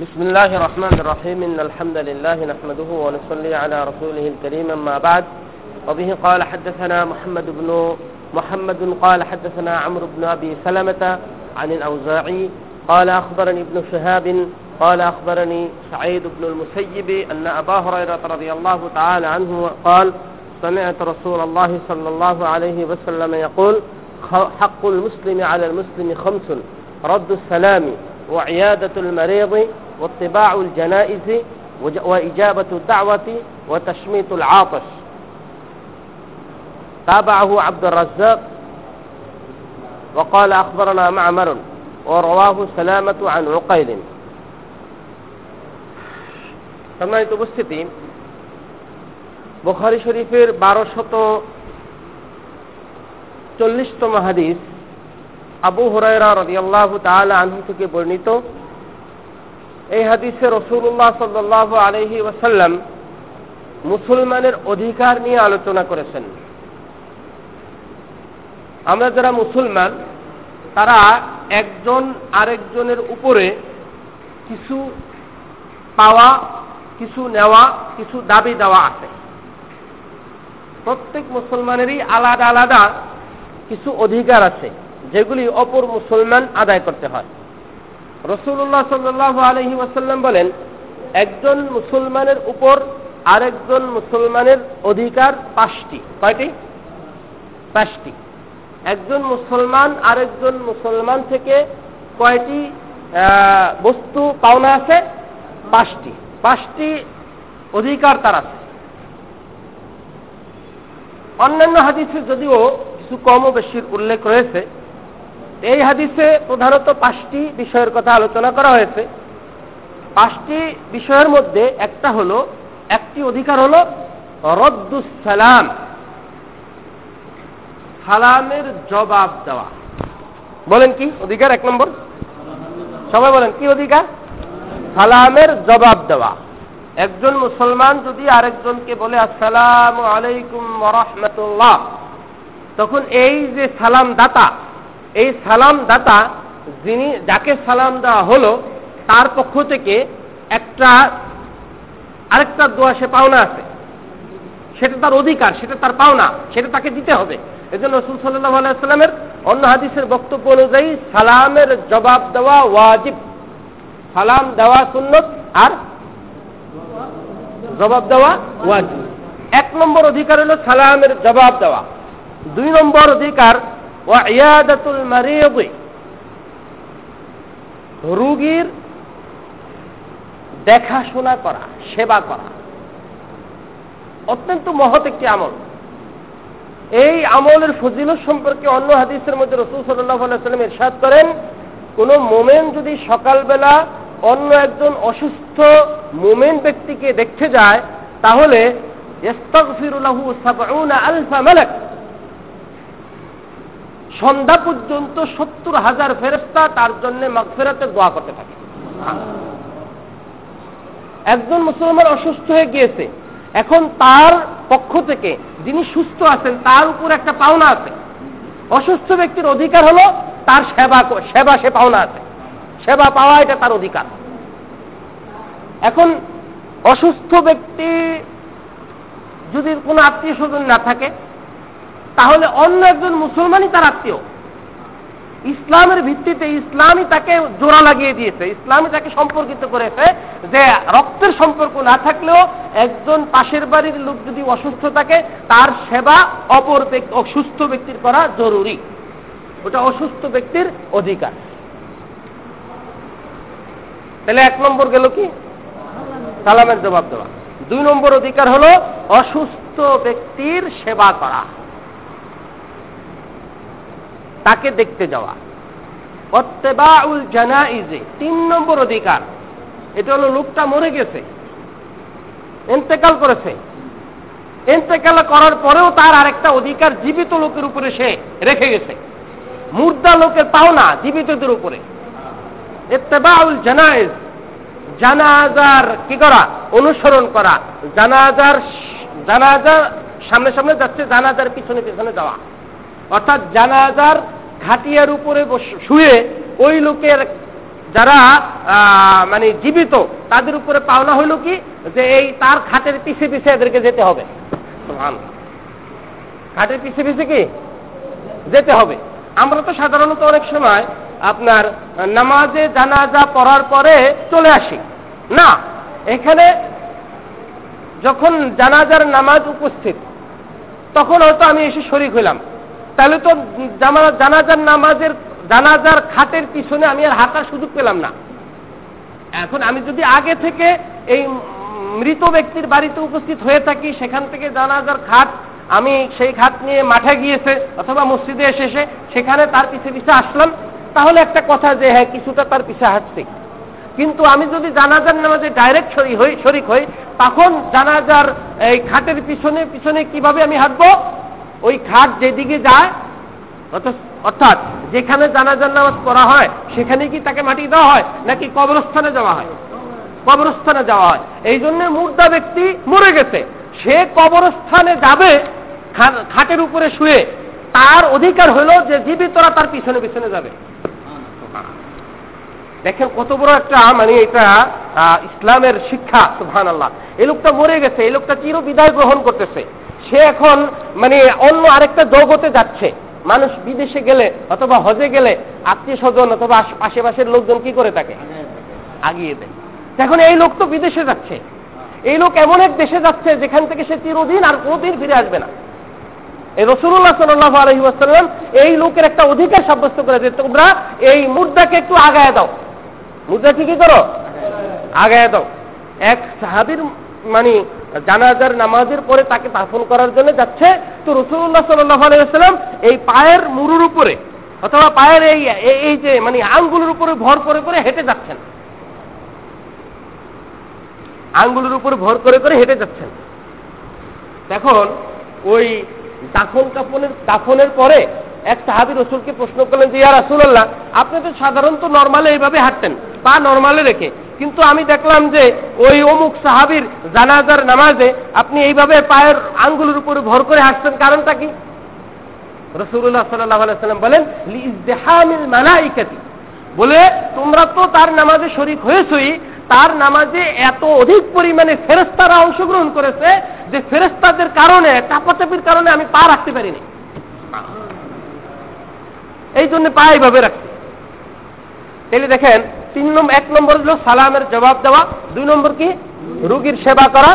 بسم الله الرحمن الرحيم. إن الحمد لله نحمده ونصلي على رسوله الكريم. أما بعد وبه قال حدثنا محمد بن محمد قال حدثنا عمرو بن أبي سلمة عن الأوزاعي قال أخبرني ابن شهاب قال أخبرني سعيد بن المسيب أن أبا هريرة رضي الله تعالى عنه قال سمعت رسول الله صلى الله عليه وسلم يقول حق المسلم على المسلم خمس رد السلام وعيادة المريض واتباع الجنائز وإجابة الدعوة وتشميت العاطش تابعه عبد الرزاق وقال أخبرنا معمر ورواه سلامة عن عقيل সম্মানিত উপস্থিতি বুখারি শরীফের বারোশত চল্লিশতম হাদিস আবু হরাইরা রদিয়াল্লাহ তাআলা আনহু থেকে বর্ণিত এই হাদিসে রসুল্লাহ সাল্লাহ আলহি ওয়াসাল্লাম মুসলমানের অধিকার নিয়ে আলোচনা করেছেন। আমরা যারা মুসলমান, তারা একজন আরেকজনের উপরে কিছু পাওয়া, কিছু নেওয়া, কিছু দাবি দেওয়া আছে। প্রত্যেক মুসলমানেরই আলাদা আলাদা কিছু অধিকার আছে, যেগুলি অপর মুসলমান আদায় করতে হয়। রসুল্লাহ সাল্লাহ আলহি ওয়াসাল্লাম বলেন, একজন মুসলমানের উপর আরেকজন মুসলমানের অধিকার পাঁচটি। কয়টি? পাঁচটি। একজন মুসলমান আরেকজন মুসলমান থেকে কয়টি বস্তু পাওনা আছে? পাঁচটি। পাঁচটি অধিকার তার আছে। অন্যান্য হাদিসে যদিও কিছু কম বেশির উল্লেখ রয়েছে এই হাদিসে প্রধানত পাঁচটি বিষয়ের কথা আলোচনা করা হয়েছে। পাঁচটি বিষয়ের মধ্যে একটা হলো, একটি অধিকার হলো রদ্দুস সালাম, সালামের জবাব দেওয়া। বলেন কি অধিকার এক নম্বর? সবাই বলেন কি অধিকার? সালামের জবাব দেওয়া। একজন মুসলমান যদি আরেকজনকে বলে, আসসালাম আলাইকুম রহমতুল্লাহ, তখন এই যে সালাম দাতা এই সালাম দাতা যিনি, যাকে সালাম দেওয়া হলো, তার পক্ষ থেকে একটা, আরেকটা দোয়া সে পাওনা আছে। সেটা তার অধিকার, সেটা তার পাওনা, সেটা তাকে দিতে হবে। এই জন্য রসুল সাল্লাহ আলাইস্লামের অন্য হাদিসের বক্তব্য অনুযায়ী সালামের জবাব দেওয়া ওয়াজিব। সালাম দেওয়া সুন্নত আর জবাব দেওয়া ওয়াজিব। এক নম্বর অধিকার হলো সালামের জবাব দেওয়া। দুই নম্বর অধিকার ওয়াইয়াদাতুল রুগীর দেখাশোনা করা, সেবা করা অত্যন্ত মহৎ একটি আমল। এই আমলের ফজিলত সম্পর্কে অন্য হাদিসের মধ্যে রসুল সাল্লাহ সাল্লাম ইরশাদ করেন, কোন মোমেন যদি সকালবেলা অন্য একজন অসুস্থ মোমেন ব্যক্তিকে দেখতে যায়, তাহলে আলফা মালাক। সন্ধ্যা পর্যন্ত সত্তর হাজার ফেরস্তা তার জন্য মাগফেরাতের দোয়া করতে থাকে। একজন মুসলমান অসুস্থ হয়ে গিয়েছে, এখন তার পক্ষ থেকে যিনি সুস্থ আছেন, তার উপর একটা পাওনা আছে। অসুস্থ ব্যক্তির অধিকার হলো তার সেবা সেবা সে পাওনা আছে। সেবা পাওয়া এটা তার অধিকার। এখন অসুস্থ ব্যক্তি যদি কোনো আত্মীয় স্বজন না থাকে তাহলে অন্য একজন মুসলমানই তার আত্মীয়। ইসলামের ভিত্তিতে ইসলামই তাকে জোড়া লাগিয়ে দিয়েছে। ইসলামই তাকে সম্পর্কিত করেছে যে রক্তের সম্পর্ক না থাকলেও একজন পাশের বাড়ির লোক যদি অসুস্থ থাকে, তার সেবা অপর অসুস্থ ব্যক্তির করা জরুরি। ওটা অসুস্থ ব্যক্তির অধিকার। তাহলে এক নম্বর গেল কি? সালামের জবাব দেওয়া। দুই নম্বর অধিকার হলো অসুস্থ ব্যক্তির সেবা করা। তাকে দেখতে যাওয়া। অত্তেবাউল জানাইজে, তিন নম্বর অধিকার। এটা হলো লোকটা মরে গেছে এন্তেকাল করেছে। এন্তেকাল করার পরেও তার আরেকটা অধিকার জীবিত লোকের উপরে সে রেখে গেছে। মুর্দা লোকের পাওনা জীবিতদের উপরে। এত্তেবাউল জানাইজ, জানাজার কি করা? অনুসরণ করা। জানাজার জানাজার সামনে সামনে যাচ্ছে, জানাজার পিছনে পিছনে যাওয়া। অর্থাৎ জানাজার খাটিয়ার উপরে শুয়ে ওই লোকের যারা মানে জীবিত, তাদের উপরে পাওনা হইল কি? যে এই তার খাটের পিছে পিছে এদেরকে যেতে হবে। খাটের পিছে পিছে কি? যেতে হবে। আমরা তো সাধারণত অনেক সময় আপনার নামাজে জানাজা পড়ার পরে চলে আসি। না, এখানে যখন জানাজার নামাজ উপস্থিত, তখন হয়তো আমি এসে শরিক হইলাম। তাহলে তো জানাজার নামাজের জানাজার খাটের পিছনে আমি আর হাঁটার সুযোগ পেলাম না। এখন আমি যদি আগে থেকে এই মৃত ব্যক্তির বাড়িতে উপস্থিত হয়ে থাকি, সেখান থেকে জানাজার খাট আমি সেই খাট নিয়ে মাঠে গিয়েছে অথবা মসজিদে এসে সেখানে তার পিছে পিছে আসলাম। তাহলে একটা কথা যে হ্যাঁ কিছুটা তার পিছে হাঁটছে। কিন্তু আমি যদি জানাজার নামাজে ডাইরেক্ট শরিক হই শরিক হই, তখন জানাজার এই খাটের পিছনে পিছনে কীভাবে আমি হাঁটবো? ওই খাট যেদিকে যায় অর্থাৎ যেখানে জানাজার নামাজ পড়া হয় সেখানে কি তাকে মাটি দেওয়া হয়, নাকি কবরস্থানে যাওয়া হয়? কবরস্থানে যাওয়া হয়। এই জন্য মুর্দা ব্যক্তি মরে গেছে। সে কবরস্থানে যাবে খাটের উপরে শুয়ে। তার অধিকার হলো যে জীবিতরা তার পিছনে পিছনে যাবে। দেখেন কত বড় একটা মানে এটা ইসলামের শিক্ষা সুহান আল্লাহ এই লোকটা মরে গেছে, এই লোকটা চির বিদায় গ্রহণ করতেছে। সে এখন মানে অন্য আরেকটা জগতে যাচ্ছে। মানুষ বিদেশে গেলে অথবা হজে গেলে আত্মীয় স্বজন অথবা আশেপাশের লোকজন কি করে থাকে আগিয়ে দেয়। এখন এই লোক তো বিদেশে যাচ্ছে। এই লোক এমন এক দেশে যাচ্ছে যেখান থেকে সে চিরদিন আর কোনোদিন ফিরে আসবে না। এই রসুল্লাহ সাল্লাহ আলহিবাসাল্লাম এই লোকের একটা অধিকার সাব্যস্ত করে যে, তোমরা এই মুদ্রাকে একটু আগায় দাও। মুদ্রা কি করো? আগায় দাও। এক সাহাবির মানে জানাজার নামাজের পরে তাকে দাফন করার জন্য যাচ্ছে তো রসুল্লাহ সাল্লাহ আলাইসাল্লাম এই পায়ের মুরুর উপরে অথবা পায়ের এই এই যে মানে আঙ্গুলের উপরে ভর করে করে হেঁটে যাচ্ছেন। আঙ্গুলের উপরে ভর করে করে হেঁটে যাচ্ছেন। এখন ওই দাফন কাফনের, দাফনের পরে এক সাহাবি রসুলকে প্রশ্ন করলেন যে, ইয়া রাসুল্লাহ আপনি তো সাধারণত নর্মালে এইভাবে হাঁটতেন, পা নর্মালে রেখে কিন্তু আমি দেখলাম যে ওই অমুক সাহাবির জানাজার নামাজে আপনি এইভাবে পায়ের আঙ্গুলের উপরে ভর করে হাঁটছেন কারণটা কি? রসুল্লাহ সাল্লাম বলেন মালাইকাতি। বলে, তোমরা তো তার নামাজে শরিক হয়েছই, তার নামাজে এত অধিক পরিমাণে ফেরেস্তারা অংশগ্রহণ করেছে যে ফেরেস্তাদের কারণে, চাপাচাপির কারণে আমি পা রাখতে পারিনি। এই জন্য পা এইভাবে রাখছি। তাহলে দেখেন তিন নম্বর এক নম্বর হলো সালামের জবাব দেওয়া, দুই নম্বর কি? রুগীর সেবা করা,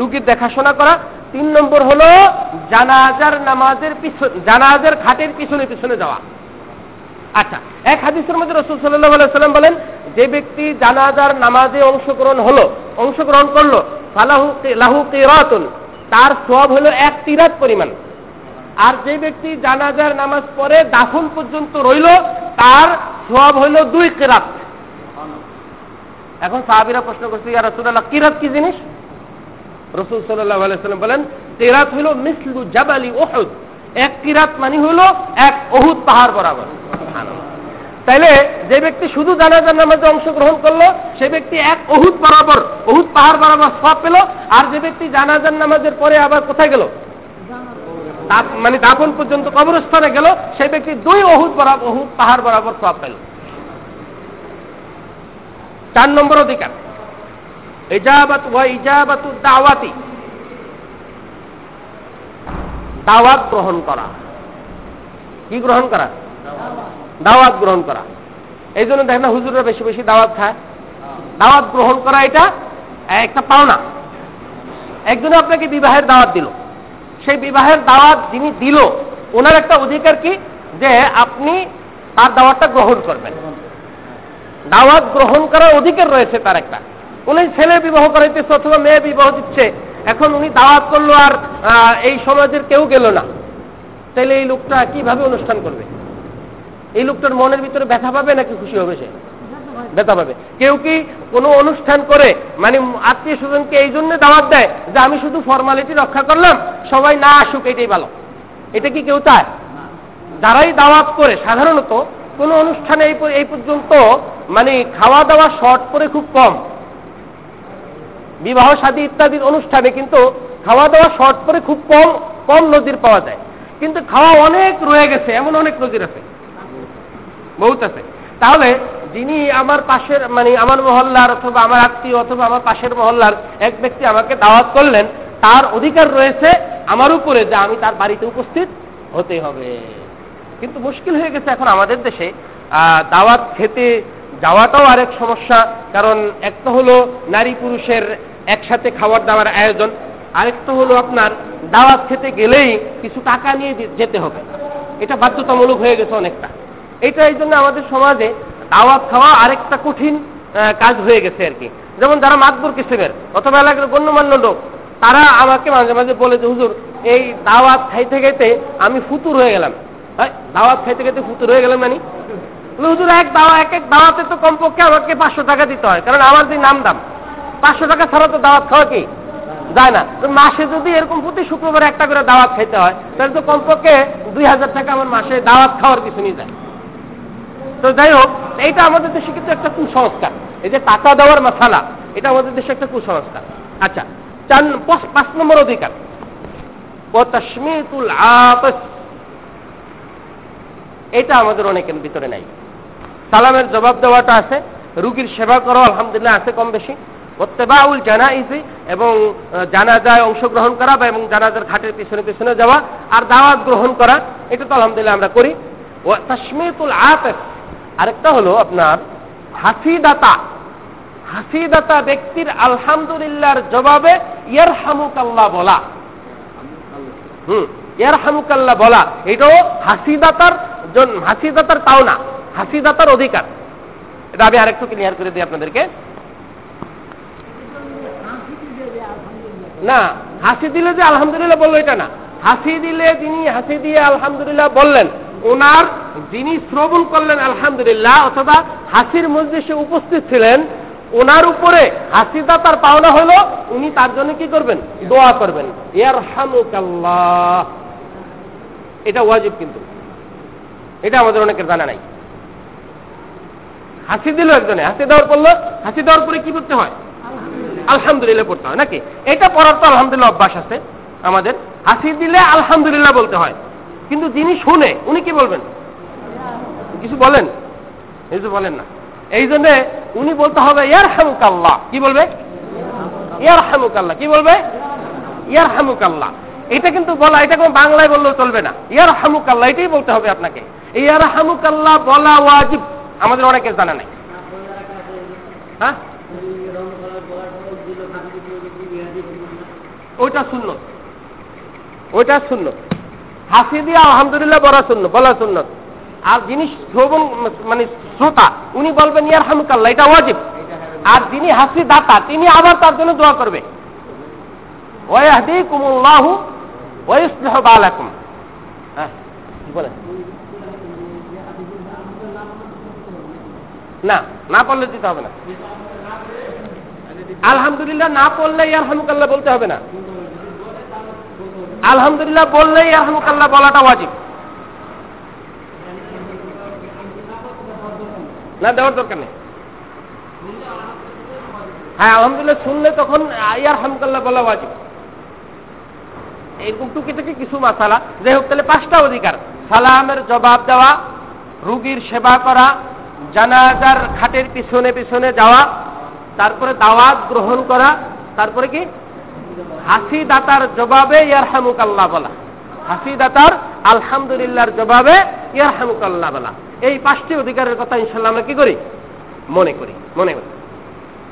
রুগীর দেখাশোনা করা, তিন নম্বর হলো জানাজার নামাজের পিছনে, জানাজের খাটের পিছনে পিছনে যাওয়া। আচ্ছা এক হাদিসের মধ্যে রসুল সাল্লাহ সাল্লাম বলেন, যে ব্যক্তি জানাজার নামাজে অংশগ্রহণ হলো, অংশগ্রহণ করল, ফালাহু লাহু কিরাতুন, তার সব হলো এক তিরাত পরিমাণ। আর যে ব্যক্তি জানাজার নামাজ পরে দাফন পর্যন্ত রইল, তার সব হইল দুই কেরাত। এখন সাহাবিরা প্রশ্ন করছে, ইয়া রসুল্লাহ কিরাত কি জিনিস? রসুল সাল্লাহ আলাইসাল্লাম বলেন কেরাত হইল মিসলু জাবালি ওহুদ এক কিরাত মানে হইল এক অহুদ পাহাড় বরাবর। তাইলে যে ব্যক্তি শুধু জানাজার নামাজে অংশগ্রহণ করল, সে ব্যক্তি এক অহুদ বরাবর অহুদ পাহাড় বরাবর সব পেল, আর যে ব্যক্তি জানাজার নামাজের পরে আবার কোথায় গেল? মানে দাপন পর্যন্ত কবরস্থানে গেল সেই ব্যক্তি দুই অহুদ বরাবর অহুদ পাহাড় বরাবর সব পেল। চার নম্বর অধিকার। ইজাবাত ইজাবাত দাওয়াতি। দাওয়াত গ্রহণ করা। কি গ্রহণ করা? দাওয়াত গ্রহণ করা। এই জন্য দেখেন হুজুররা বেশি বেশি দাওয়াত খায়। দাওয়াত গ্রহণ করা এটা একটা পাওনা। একজনে আপনাকে বিবাহের দাওয়াত দিল। সেই বিবাহের দাওয়াত যিনি দিল, ওনার একটা অধিকার কি? যে আপনি তার দাওয়াতটা গ্রহণ করবেন। দাওয়াত গ্রহণ করার অধিকার রয়েছে তার একটা। উনি ছেলে বিবাহ করাইতেছে অথবা মেয়ে বিবাহ দিচ্ছে। এখন উনি দাওয়াত করল আর এই সমাজের কেউ গেল না। তাহলে এই লোকটা কীভাবে অনুষ্ঠান করবে? এই লোকটার মনের ভিতরে ব্যথা পাবে নাকি খুশি হবে সে? ব্যথা পাবে। কেউ কি কোনো অনুষ্ঠান করে মানে আত্মীয় স্বজনকে এই জন্য দাওয়াত দেয় যে আমি শুধু ফর্মালিটি রক্ষা করলাম, সবাই না আসুক, এটাই ভালো। এটা কি কেউ চায়? যারাই দাওয়াত করে, সাধারণত কোন অনুষ্ঠানে এই পর্যন্ত মানে খাওয়া দাওয়া শর্ট করে খুব কম। বিবাহ সাদী ইত্যাদির অনুষ্ঠানে কিন্তু খাওয়া দাওয়া শর্ট করে খুব কম কম নদীর পাওয়া যায়। কিন্তু খাওয়া অনেক রয়ে গেছে, এমন অনেক নদীর আছে। বহুত আছে। তাহলে যিনি আমার পাশের মানে আমার মহল্লার অথবা আমার আত্মীয় অথবা আমার পাশের মহল্লার এক ব্যক্তি আমাকে দাওয়াত করলেন, তার অধিকার রয়েছে আমার উপরে যে আমি তার বাড়িতে উপস্থিত হতে হবে। কিন্তু মুশকিল হয়ে গেছে এখন আমাদের দেশে। দাওয়াত খেতে যাওয়াটাও আরেক সমস্যা, কারণ একটা হলো নারী পুরুষের একসাথে খাবার দাওয়ার আয়োজন, আরেকটা হলো আপনার দাওয়াত খেতে গেলেই কিছু টাকা নিয়ে যেতে হবে। এটা বাধ্যতামূলক হয়ে গেছে অনেকটা। এটা এই জন্য আমাদের সমাজে দাওয়াত খাওয়া আরেকটা কঠিন কাজ হয়ে গেছে আর কি। যেমন যারা মাতবর কিসেমের, অথবা এলাকার গণ্যমান্য লোক, তারা আমাকে মাঝে মাঝে বলে যে, হুজুর, এই দাওয়াত খাইতে খাইতে আমি ফুতুর হয়ে গেলাম। দাওয়াত খাইতে খাইতে ফুতুর হয়ে গেলাম মানে হুজুর, এক দাওয়া এক এক দাওয়াতে তো কমপক্ষে আমাকে পাঁচশো টাকা দিতে হয়, কারণ আমার যে নাম দাম। পাঁচশো টাকা ছাড়া তো দাওয়াত খাওয়া কি? যায় না। তো মাসে যদি এরকম প্রতি শুক্রবার একটা করে দাওয়াত খাইতে হয়, তাহলে তো কমপক্ষে দুই হাজার টাকা আমার মাসে দাওয়াত খাওয়ার কিছু নিয়ে যায়। তো যাই হোক, এইটা আমাদের দেশে কিন্তু একটা কুসংস্কার। এই যে টাকা দেওয়ার মশালা এটা আমাদের দেশে একটা কুসংস্কার। আচ্ছা চার পাঁচ নম্বর অধিকার। এটা আমাদের অনেকের ভিতরে নাই। সালামের জবাব দেওয়াটা আছে, রুগীর সেবা করো, আলহামদুলিল্লাহ আছে কম বেশি। ওত্তেবাউল জানাইজি এবং জানাজায় অংশগ্রহণ করা বা এবং জানাজার ঘাটের পিছনে পিছনে যাওয়া আর দাওয়াত গ্রহণ করা, এটা তো আলহামদুলিল্লাহ আমরা করি। ও তসমিতুল আতেফ। আরেকটা হলো আপনার হাসিদাতা। হাসিদাতা ব্যক্তির আলহামদুলিল্লাহর জবাবে ইয়ার হামুকাল্লাহ বলা। হুম ইয়ার হামুকাল্লাহ বলা। এটাও হাসিদাতার হাসিদাতার তাও না হাসিদাতার অধিকার। এটা আমি আরেকটু ক্লিয়ার করে দিই আপনাদেরকে। না, হাসি দিলে যে আলহামদুলিল্লাহ বলল এটা না। হাসি দিলে যিনি হাসি দিয়ে আলহামদুলিল্লাহ বললেন, ওনার যিনি শ্রবণ করলেন আলহামদুলিল্লাহ, অথবা হাসির মধ্যে উপস্থিত ছিলেন, ওনার উপরে হাসিদা তার পাওনা হলো, উনি তার জন্য কি করবেন? দোয়া করবেন। ইয়ার হামুকাল্লাহ এটা ওয়াজিব কিন্তু। এটা আমাদের অনেকের জানা নাই। হাসি দিল একজনে হাসি দেওয়ার পড়ল হাসি দেওয়ার পরে কি করতে হয়? আলহামদুলিল্লাহ। পড়তে হয় নাকি? এটা পড়ার তো আলহামদুলিল্লাহ অভ্যাস আছে আমাদের। হাসি দিলে আলহামদুলিল্লাহ বলতে হয়। কিন্তু যিনি শুনে উনি কি বলবেন? কিছু বলেন? কিছু বলেন না। এই জন্য উনি বলতে হবে ইয়ার হামুকাল্লাহ কি বলবে? ইয়ার হামুকাল্লাহ কি বলবে? ইয়ার হামুকাল্লাহ এটা কিন্তু বলা, এটা কোনো বাংলায় বললেও চলবে না। ইয়ার হামুকাল্লাহ এটাই বলতে হবে আপনাকে। ইয়ার হামুকাল্লাহ বলা ওয়াজিব। আমাদের অনেকের জানা নাই। হ্যাঁ? ওইটা শূন্য ওইটা শূন্য হাসি দিয়ে আলহামদুলিল্লাহ বলা শূন্য বলা শূন্য আর যিনি শ্রবণ মানে শ্রোতা, উনি বলবেন ইয়ার হামুকাল্লাহ এটা ওয়াজিব। আর যিনি হাসি দাতা তিনি আবার তার জন্য দোয়া করবে। ওয়াহদি কুমুল্লাহু ওয়াইসলাহ বালাকুম হ্যাঁ বলেন না না পড়লে দিতে হবে না। আলহামদুলিল্লাহ না পড়লে ইয়ারহামুকাল্লাহ বলতে হবে না। আলহামদুলিল্লাহ বললে ইয়ারহামুকাল্লাহ বলাটা ওয়াজিব। না, দেওয়ার দরকার নেই। হ্যাঁ আলহামদুলিল্লাহ শুনলে তখন ইয়ার হামকাল্লাহ বলা ওয়াজিব। এরকম টুকি থেকে কিছু মাসালা। যাই হোক, তাহলে পাঁচটা অধিকার। সালামের জবাব দেওয়া, রুগীর সেবা করা, জানাজার খাটের পিছনে পিছনে যাওয়া, তারপরে দাওয়াত গ্রহণ করা, তারপরে কি? হাসি দাতার জবাবে ইয়ার হামুকাল্লাহ বলা। হাসি দাতার আলহামদুলিল্লাহর জবাবে ইয়ার হামুকাল্লাহ বলা। এই পাঁচটি অধিকারের কথা ইনশাল্লাহ আমরা কি করি? মনে করি মনে করি।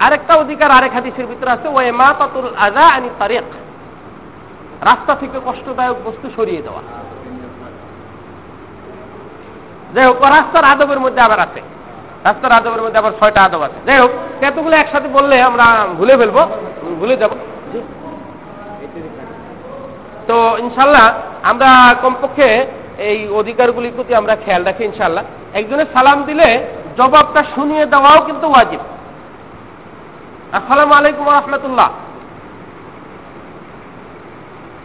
আরেকটা অধিকার, আরেক হাদিসের ভিতরে আছে, ওয়ে মা পাতুল আজা আনি তারিক রাস্তা থেকে কষ্টদায়ক বস্তু সরিয়ে দেওয়া। যাই হোক রাস্তার আদবের মধ্যে আবার আছে। রাস্তার আদবের মধ্যে আবার ছয়টা আদব আছে। যাই হোক এতগুলো একসাথে বললে আমরা ভুলে ফেলব, ভুলে যাব। তো ইনশাল্লাহ আমরা কমপক্ষে এই অধিকারগুলির প্রতি আমরা খেয়াল রাখি ইনশাল্লাহ। একজনের সালাম দিলে জবাবটা শুনিয়ে দেওয়াও কিন্তু ওয়াজিব। আসসালামু আলাইকুম রহমতুল্লাহ।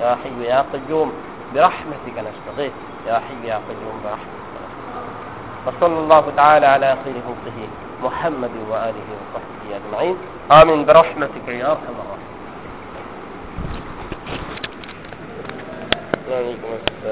يا حي يا قيوم برحمتك نستغيث. يا حي يا قيوم برحمتك وصلى الله تعالى على خير خلقه محمد وآله وصحبه أجمعين. آمين. برحمتك يا أرحم الراحمين.